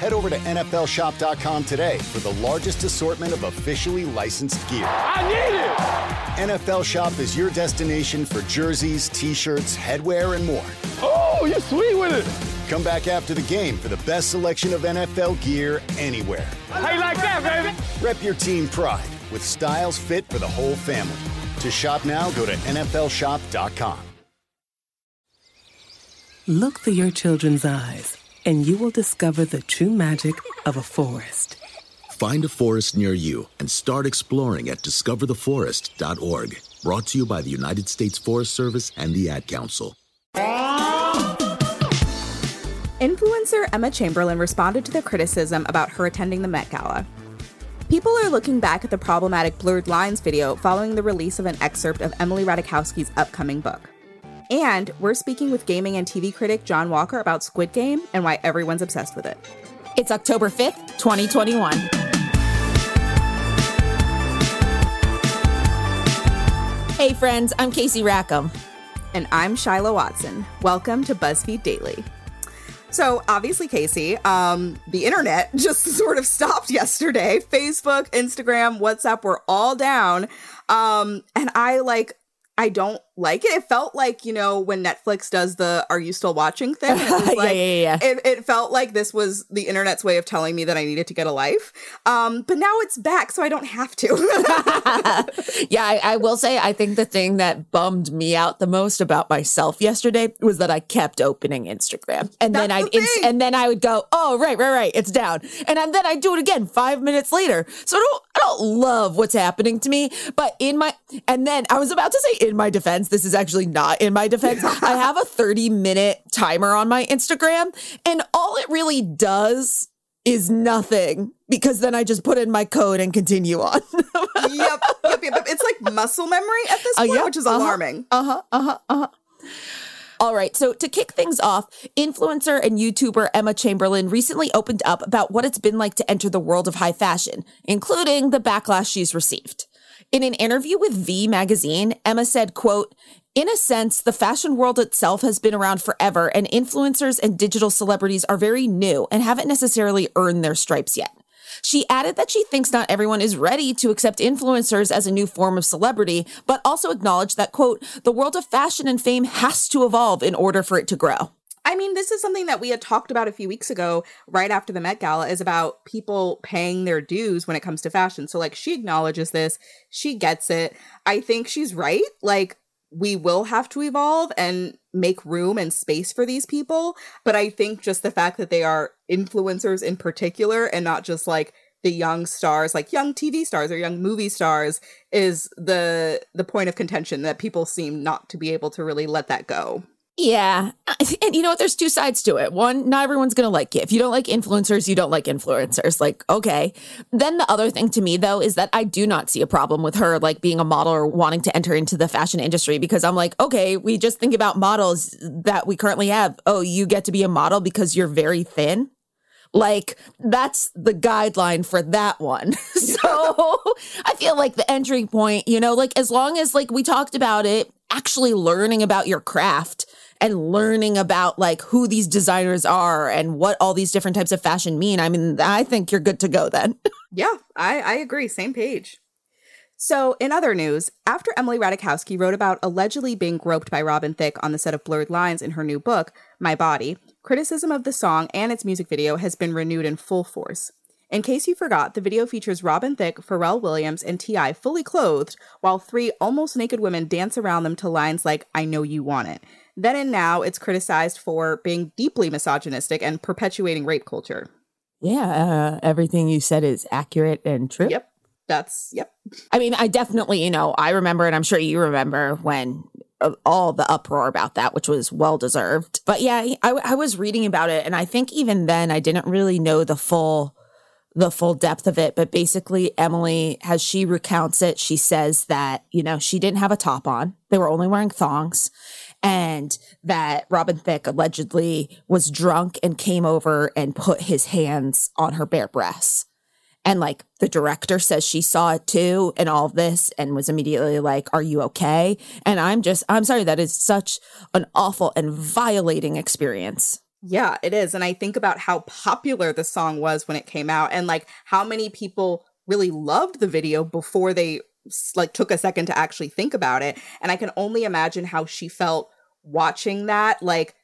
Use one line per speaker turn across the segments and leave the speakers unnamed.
Head over to NFLShop.com today for the largest assortment of officially licensed gear.
I need
it! NFL Shop is your destination for jerseys, t shirts, headwear, and more.
Oh, you're sweet with it!
Come back after the game for the best selection of NFL gear anywhere.
How you like that, baby?
Rep your team pride with styles fit for the whole family. To shop now, go to NFLShop.com.
Look through your children's eyes and you will discover the true magic of a forest.
Find a forest near you and start exploring at discovertheforest.org. Brought to you by the United States Forest Service and the Ad Council.
Influencer Emma Chamberlain responded to the criticism about her attending the Met Gala. People are looking back at the problematic Blurred Lines video following the release of an excerpt of Emily Ratajkowski's upcoming book. And we're speaking with gaming and TV critic John Walker about Squid Game and why everyone's obsessed with it.
It's October 5th, 2021. Hey, friends, I'm Casey Rackham.
And I'm Shyla Watson. Welcome to BuzzFeed Daily. So, obviously, Casey, um, the internet just sort of stopped yesterday. Facebook, Instagram, WhatsApp were all down. Um, and I like I don't like it. It felt like, you know, when Netflix does the are you still watching thing? It was like,
yeah, yeah, yeah.
It, it, felt like this was the internet's way of telling me that I needed to get a life. Um, but now it's back, so I don't have to.
yeah, I, I, will say, I think the thing that bummed me out the most about myself yesterday was that I kept opening Instagram. And
That's
then I
the
and then I would go, oh, right, right, right, it's down. And then I'd do it again five minutes later. So I don't, I don't love what's happening to me. But in my, and then I was about to say in my defense, this is actually not in my defense. I have a 30 minute timer on my Instagram, and all it really does is nothing because then I just put in my code and continue on.
yep, yep, yep, yep, It's like muscle memory at this point, uh, which is
uh-huh,
alarming.
Uh huh, uh huh, uh huh. All right, so to kick things off, influencer and YouTuber Emma Chamberlain recently opened up about what it's been like to enter the world of high fashion, including the backlash she's received. In an interview with V magazine, Emma said, quote, in a sense, the fashion world itself has been around forever, and influencers and digital celebrities are very new and haven't necessarily earned their stripes yet. She added that she thinks not everyone is ready to accept influencers as a new form of celebrity, but also acknowledged that, quote, the world of fashion and fame has to evolve in order for it to grow.
I mean, this is something that we had talked about a few weeks ago, right after the Met Gala, is about people paying their dues when it comes to fashion. So, like, she acknowledges this, she gets it. I think she's right. Like, we will have to evolve and make room and space for these people. But I think just the fact that they are influencers in particular and not just like the young stars like young tv stars or young movie stars is the the point of contention that people seem not to be able to really let that go
yeah. And you know what? There's two sides to it. One, not everyone's going to like you. If you don't like influencers, you don't like influencers. Like, okay. Then the other thing to me, though, is that I do not see a problem with her like being a model or wanting to enter into the fashion industry because I'm like, okay, we just think about models that we currently have. Oh, you get to be a model because you're very thin. Like that's the guideline for that one. so I feel like the entry point, you know, like as long as like we talked about it, actually learning about your craft and learning about like who these designers are and what all these different types of fashion mean, I mean, I think you're good to go then.
yeah, I, I agree. Same page. So, in other news, after Emily Ratajkowski wrote about allegedly being groped by Robin Thicke on the set of Blurred Lines in her new book, My Body, criticism of the song and its music video has been renewed in full force. In case you forgot, the video features Robin Thicke, Pharrell Williams, and T.I. fully clothed, while three almost naked women dance around them to lines like, I know you want it. Then and now, it's criticized for being deeply misogynistic and perpetuating rape culture.
Yeah, uh, everything you said is accurate and true.
Yep. That's, yep.
I mean, I definitely, you know, I remember, and I'm sure you remember when all the uproar about that, which was well deserved. But yeah, I, I was reading about it, and I think even then I didn't really know the full the full depth of it. But basically, Emily, as she recounts it, she says that, you know, she didn't have a top on. They were only wearing thongs. And that Robin Thicke allegedly was drunk and came over and put his hands on her bare breasts. And like the director says she saw it too and all this and was immediately like, Are you okay? And I'm just, I'm sorry, that is such an awful and violating experience.
Yeah, it is. And I think about how popular the song was when it came out and like how many people really loved the video before they like took a second to actually think about it. And I can only imagine how she felt watching that like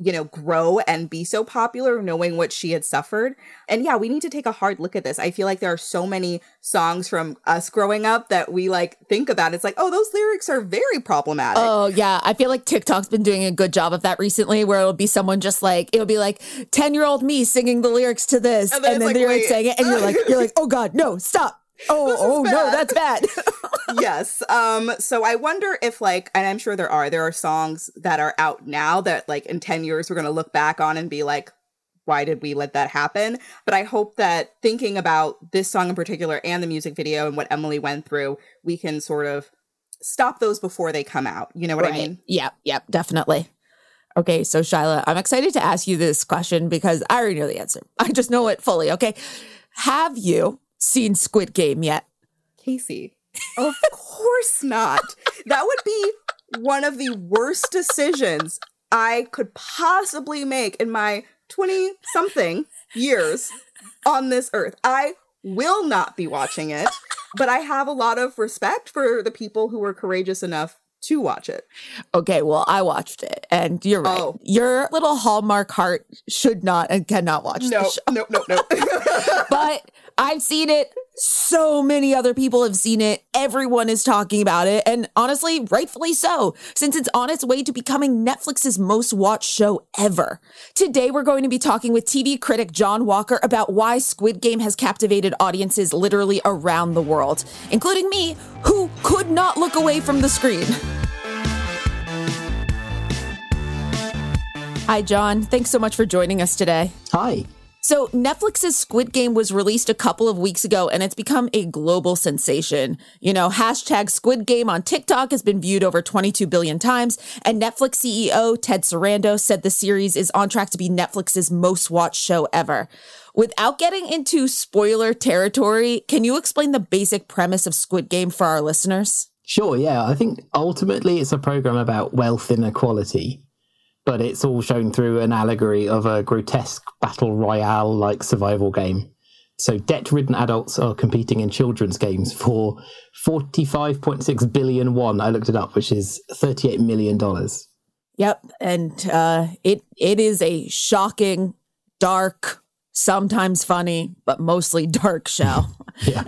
you know, grow and be so popular, knowing what she had suffered. And yeah, we need to take a hard look at this. I feel like there are so many songs from us growing up that we like think about. It's like, oh, those lyrics are very problematic.
Oh, yeah. I feel like TikTok's been doing a good job of that recently, where it'll be someone just like, it'll be like 10 year old me singing the lyrics to this. And then, and then like, they're saying it. And you're like, you're like, oh God, no, stop. Oh, oh no, that's bad.
yes. Um, so I wonder if like, and I'm sure there are, there are songs that are out now that like in 10 years we're gonna look back on and be like, why did we let that happen? But I hope that thinking about this song in particular and the music video and what Emily went through, we can sort of stop those before they come out. You know what right. I mean?
Yep, yep, definitely. Okay, so Shyla, I'm excited to ask you this question because I already know the answer. I just know it fully. Okay. Have you seen Squid Game yet?
Casey, of course not. That would be one of the worst decisions I could possibly make in my 20 something years on this earth. I will not be watching it, but I have a lot of respect for the people who were courageous enough to watch it.
Okay, well, I watched it, and you're right. Oh. Your little Hallmark heart should not and cannot watch.
No, no, no, no.
but I've seen it. So many other people have seen it. Everyone is talking about it. And honestly, rightfully so, since it's on its way to becoming Netflix's most watched show ever. Today, we're going to be talking with TV critic John Walker about why Squid Game has captivated audiences literally around the world, including me, who could not look away from the screen. Hi, John. Thanks so much for joining us today.
Hi.
So, Netflix's Squid Game was released a couple of weeks ago and it's become a global sensation. You know, hashtag Squid Game on TikTok has been viewed over 22 billion times, and Netflix CEO Ted Sarandos said the series is on track to be Netflix's most watched show ever. Without getting into spoiler territory, can you explain the basic premise of Squid Game for our listeners?
Sure, yeah. I think ultimately it's a program about wealth inequality but it's all shown through an allegory of a grotesque battle royale like survival game. So debt ridden adults are competing in children's games for 45.6 billion won. I looked it up, which is $38 million.
Yep. And uh, it it is a shocking, dark, sometimes funny, but mostly dark show.
yeah.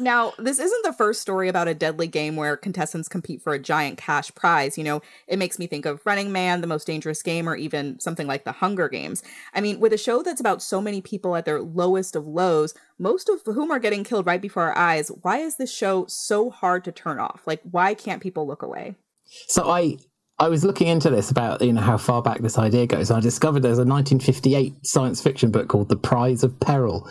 Now, this isn't the first story about a deadly game where contestants compete for a giant cash prize. You know, it makes me think of Running Man, The Most Dangerous Game, or even something like The Hunger Games. I mean, with a show that's about so many people at their lowest of lows, most of whom are getting killed right before our eyes, why is this show so hard to turn off? Like, why can't people look away?
So I I was looking into this about you know how far back this idea goes, and I discovered there's a 1958 science fiction book called The Prize of Peril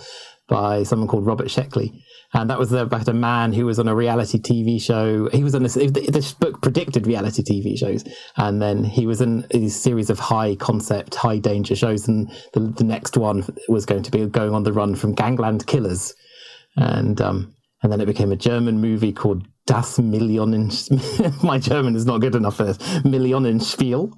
by someone called Robert Sheckley, and that was about a man who was on a reality TV show. He was on this. This book predicted reality TV shows, and then he was in a series of high concept, high danger shows. And the, the next one was going to be going on the run from gangland killers, and um, and then it became a German movie called Das Millionen. My German is not good enough for this. Millionenspiel.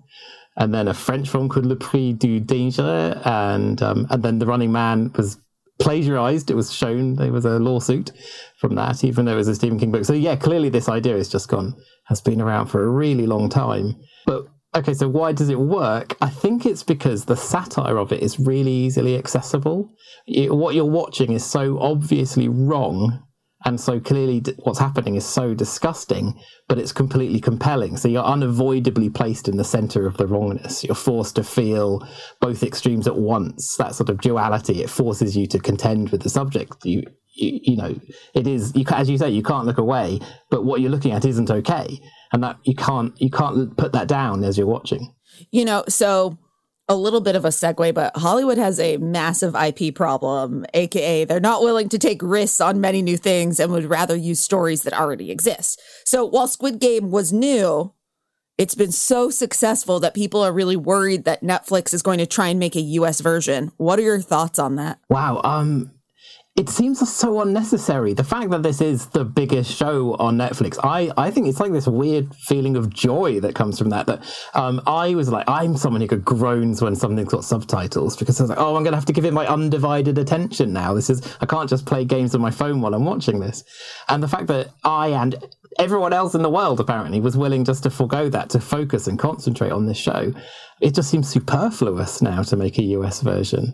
And then a French film called Le Prix du Danger, and um, and then The Running Man was plagiarized. It was shown there was a lawsuit from that, even though it was a Stephen King book. So yeah, clearly this idea has just gone has been around for a really long time. But okay, so why does it work? I think it's because the satire of it is really easily accessible. It, what you're watching is so obviously wrong And so clearly, what's happening is so disgusting, but it's completely compelling. So you're unavoidably placed in the center of the wrongness. You're forced to feel both extremes at once. That sort of duality, it forces you to contend with the subject. You, you, you know, it is, you, as you say, you can't look away, but what you're looking at isn't okay. And that you can't, you can't put that down as you're watching.
You know, so a little bit of a segue, but Hollywood has a massive IP problem, aka they're not willing to take risks on many new things and would rather use stories that already exist. So while Squid Game was new, it's been so successful that people are really worried that Netflix is going to try and make a US version. What are your thoughts on that?
Wow, um it seems so unnecessary. The fact that this is the biggest show on Netflix, I, I think it's like this weird feeling of joy that comes from that. That um, I was like, I'm someone who groans when something's got subtitles because I was like, oh, I'm going to have to give it my undivided attention now. This is, I can't just play games on my phone while I'm watching this. And the fact that I and everyone else in the world apparently was willing just to forego that to focus and concentrate on this show, it just seems superfluous now to make a US version.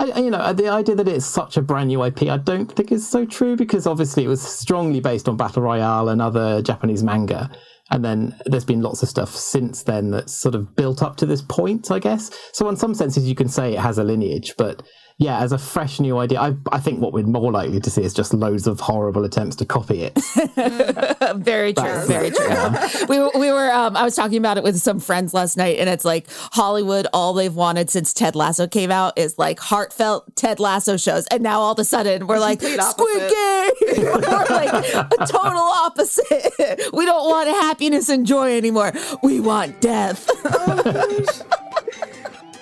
I, you know, the idea that it's such a brand new IP, I don't think is so true because obviously it was strongly based on Battle Royale and other Japanese manga. And then there's been lots of stuff since then that's sort of built up to this point, I guess. So, in some senses, you can say it has a lineage, but yeah, as a fresh new idea, I, I think what we're more likely to see is just loads of horrible attempts to copy it.
very true, very true. Yeah. we were, we were um, I was talking about it with some friends last night, and it's like Hollywood. All they've wanted since Ted Lasso came out is like heartfelt Ted Lasso shows, and now all of a sudden we're like Squid Game. we're like a total opposite. we don't want happiness and joy anymore. We want death.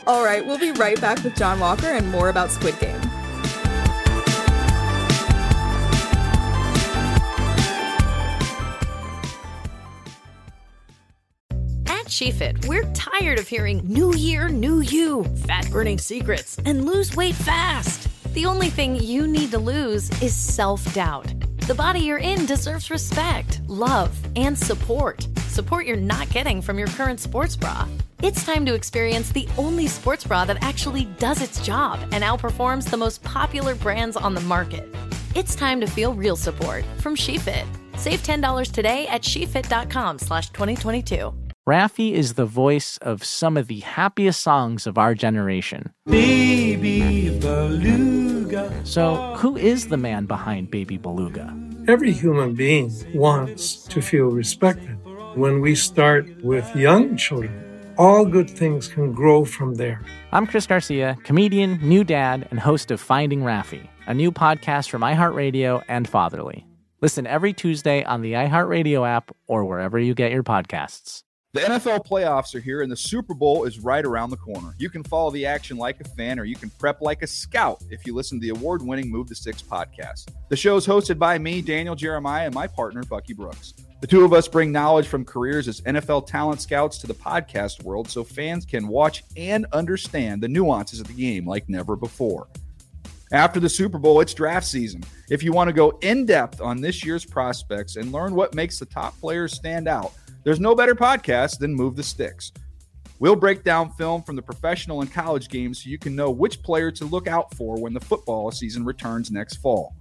All right, we'll be right back with John Walker and more about Squid Game.
At SheFit, we're tired of hearing new year, new you, fat burning secrets, and lose weight fast. The only thing you need to lose is self doubt. The body you're in deserves respect, love, and support. Support you're not getting from your current sports bra. It's time to experience the only sports bra that actually does its job and outperforms the most popular brands on the market. It's time to feel real support from SheFit. Save $10 today at shefit.com slash 2022.
Raffi is the voice of some of the happiest songs of our generation.
Baby Beluga.
So, who is the man behind Baby Beluga?
Every human being wants to feel respected. When we start with young children, all good things can grow from there.
I'm Chris Garcia, comedian, new dad, and host of Finding Raffi, a new podcast from iHeartRadio and Fatherly. Listen every Tuesday on the iHeartRadio app or wherever you get your podcasts.
The NFL playoffs are here and the Super Bowl is right around the corner. You can follow the action like a fan or you can prep like a scout if you listen to the award winning Move the Sticks podcast. The show is hosted by me, Daniel Jeremiah, and my partner, Bucky Brooks. The two of us bring knowledge from careers as NFL talent scouts to the podcast world so fans can watch and understand the nuances of the game like never before. After the Super Bowl, it's draft season. If you want to go in depth on this year's prospects and learn what makes the top players stand out, there's no better podcast than Move the Sticks. We'll break down film from the professional and college games so you can know which player to look out for when the football season returns next fall.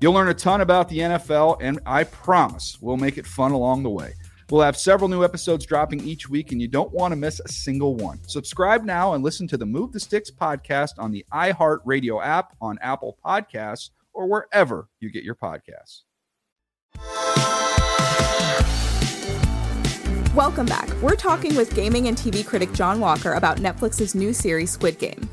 You'll learn a ton about the NFL, and I promise we'll make it fun along the way. We'll have several new episodes dropping each week, and you don't want to miss a single one. Subscribe now and listen to the Move the Sticks podcast on the iHeartRadio app, on Apple Podcasts, or wherever you get your podcasts.
Welcome back. We're talking with gaming and TV critic John Walker about Netflix's new series Squid Game.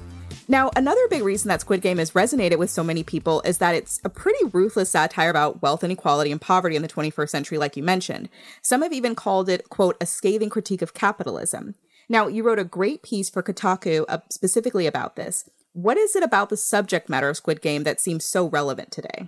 Now, another big reason that Squid Game has resonated with so many people is that it's a pretty ruthless satire about wealth inequality and poverty in the 21st century, like you mentioned. Some have even called it, quote, a scathing critique of capitalism. Now, you wrote a great piece for Kotaku uh, specifically about this. What is it about the subject matter of Squid Game that seems so relevant today?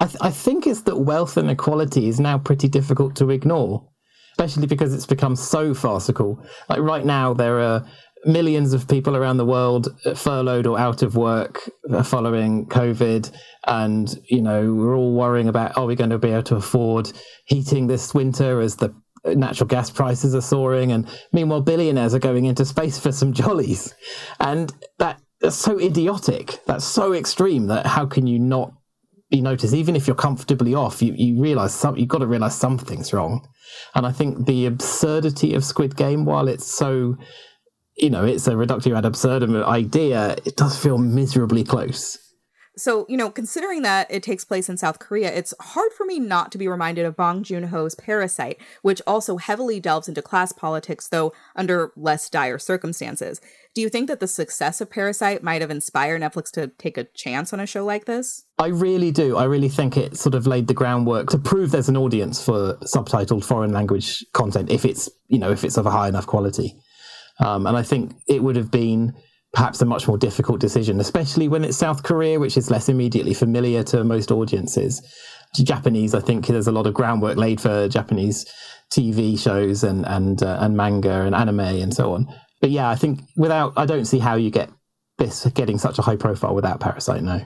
I, th- I think it's that wealth inequality is now pretty difficult to ignore, especially because it's become so farcical. Like right now, there are millions of people around the world furloughed or out of work following COVID. And, you know, we're all worrying about are we going to be able to afford heating this winter as the natural gas prices are soaring. And meanwhile, billionaires are going into space for some jollies. And that, that's so idiotic. That's so extreme that how can you not be noticed. Even if you're comfortably off, you, you realize some, you've got to realize something's wrong. And I think the absurdity of Squid Game, while it's so, you know, it's a reductio ad absurdum idea, it does feel miserably close.
So, you know, considering that it takes place in South Korea, it's hard for me not to be reminded of Bong Joon Ho's Parasite, which also heavily delves into class politics, though under less dire circumstances. Do you think that the success of Parasite might have inspired Netflix to take a chance on a show like this?
I really do. I really think it sort of laid the groundwork to prove there's an audience for subtitled foreign language content if it's, you know, if it's of a high enough quality. Um, and I think it would have been perhaps a much more difficult decision, especially when it's South Korea, which is less immediately familiar to most audiences. Japanese, I think there's a lot of groundwork laid for Japanese TV shows and and uh, and manga and anime and so on. But yeah, I think without, I don't see how you get this getting such a high profile without Parasite. No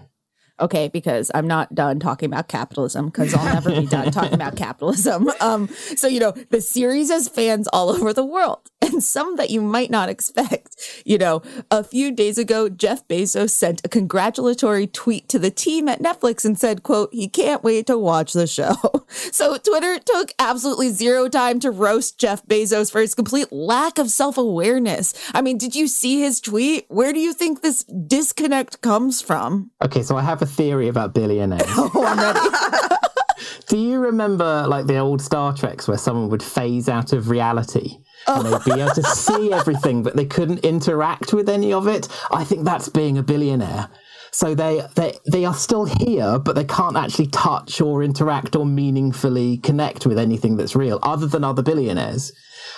okay, because I'm not done talking about capitalism because I'll never be done talking about capitalism. Um, so, you know, the series has fans all over the world and some that you might not expect. You know, a few days ago, Jeff Bezos sent a congratulatory tweet to the team at Netflix and said, quote, he can't wait to watch the show. So Twitter took absolutely zero time to roast Jeff Bezos for his complete lack of self-awareness. I mean, did you see his tweet? Where do you think this disconnect comes from?
Okay, so I have a theory about billionaires. oh, I'm ready. Do you remember like the old Star Treks where someone would phase out of reality? Oh. and they'd be able to see everything, but they couldn't interact with any of it. I think that's being a billionaire. So they, they they are still here, but they can't actually touch or interact or meaningfully connect with anything that's real, other than other billionaires.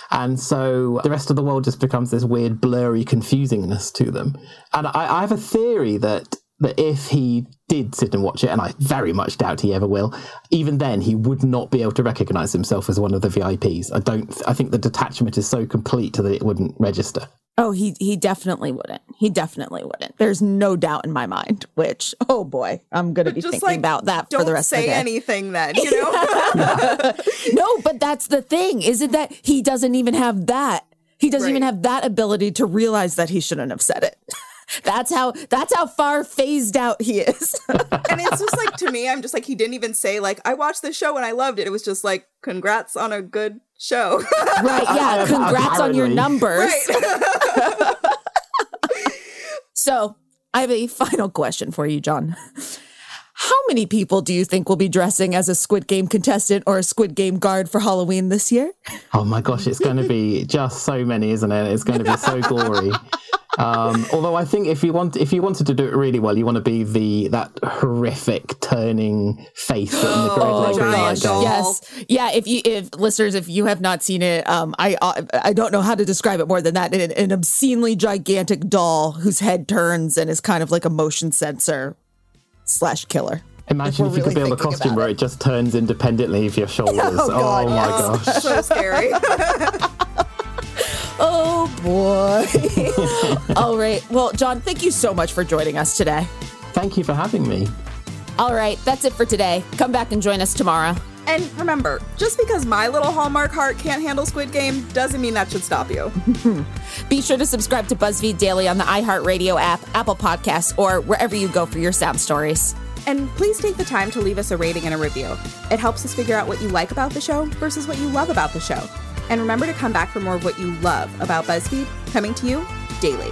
And so the rest of the world just becomes this weird, blurry confusingness to them. And I, I have a theory that that if he did sit and watch it, and I very much doubt he ever will, even then he would not be able to recognize himself as one of the VIPs. I don't. I think the detachment is so complete that it wouldn't register.
Oh, he he definitely wouldn't. He definitely wouldn't. There's no doubt in my mind. Which, oh boy, I'm going to be thinking like, about that for the rest of the day.
Don't say anything then. You know.
no, but that's the thing. Is it that he doesn't even have that? He doesn't right. even have that ability to realize that he shouldn't have said it. That's how that's how far phased out he is.
and it's just like to me, I'm just like he didn't even say like I watched the show and I loved it. It was just like congrats on a good show.
right, yeah. Congrats on your numbers. Right. so I have a final question for you, John. How many people do you think will be dressing as a Squid Game contestant or a Squid Game guard for Halloween this year?
Oh my gosh, it's going to be just so many, isn't it? It's going to be so gory. Um, although I think if you want, if you wanted to do it really well, you want to be the that horrific turning face in the oh,
gosh, Yes, yeah. If you, if listeners, if you have not seen it, um, I, I don't know how to describe it more than that. An, an obscenely gigantic doll whose head turns and is kind of like a motion sensor slash killer.
Imagine if, if you really could build a costume where it. it. just turns independently of your shoulders. oh, God, oh my yes. gosh.
So scary.
oh boy. All right. Well, John, thank you so much for joining us today.
Thank you for having me.
All right, that's it for today. Come back and join us tomorrow.
And remember, just because my little Hallmark heart can't handle Squid Game doesn't mean that should stop you.
Be sure to subscribe to BuzzFeed Daily on the iHeartRadio app, Apple Podcasts, or wherever you go for your sound stories.
And please take the time to leave us a rating and a review. It helps us figure out what you like about the show versus what you love about the show. And remember to come back for more of what you love about BuzzFeed, coming to you daily.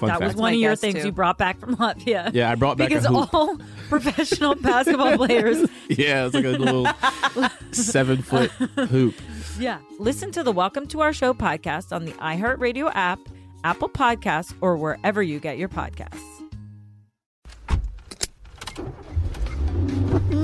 Fun
that was one
my
of your
guess,
things
too.
you brought back from Latvia.
Yeah, I brought back a
because
hoop.
all professional basketball players.
yeah, it's like a little seven foot hoop.
Yeah, listen to the Welcome to Our Show podcast on the iHeartRadio app, Apple Podcasts, or wherever you get your podcasts.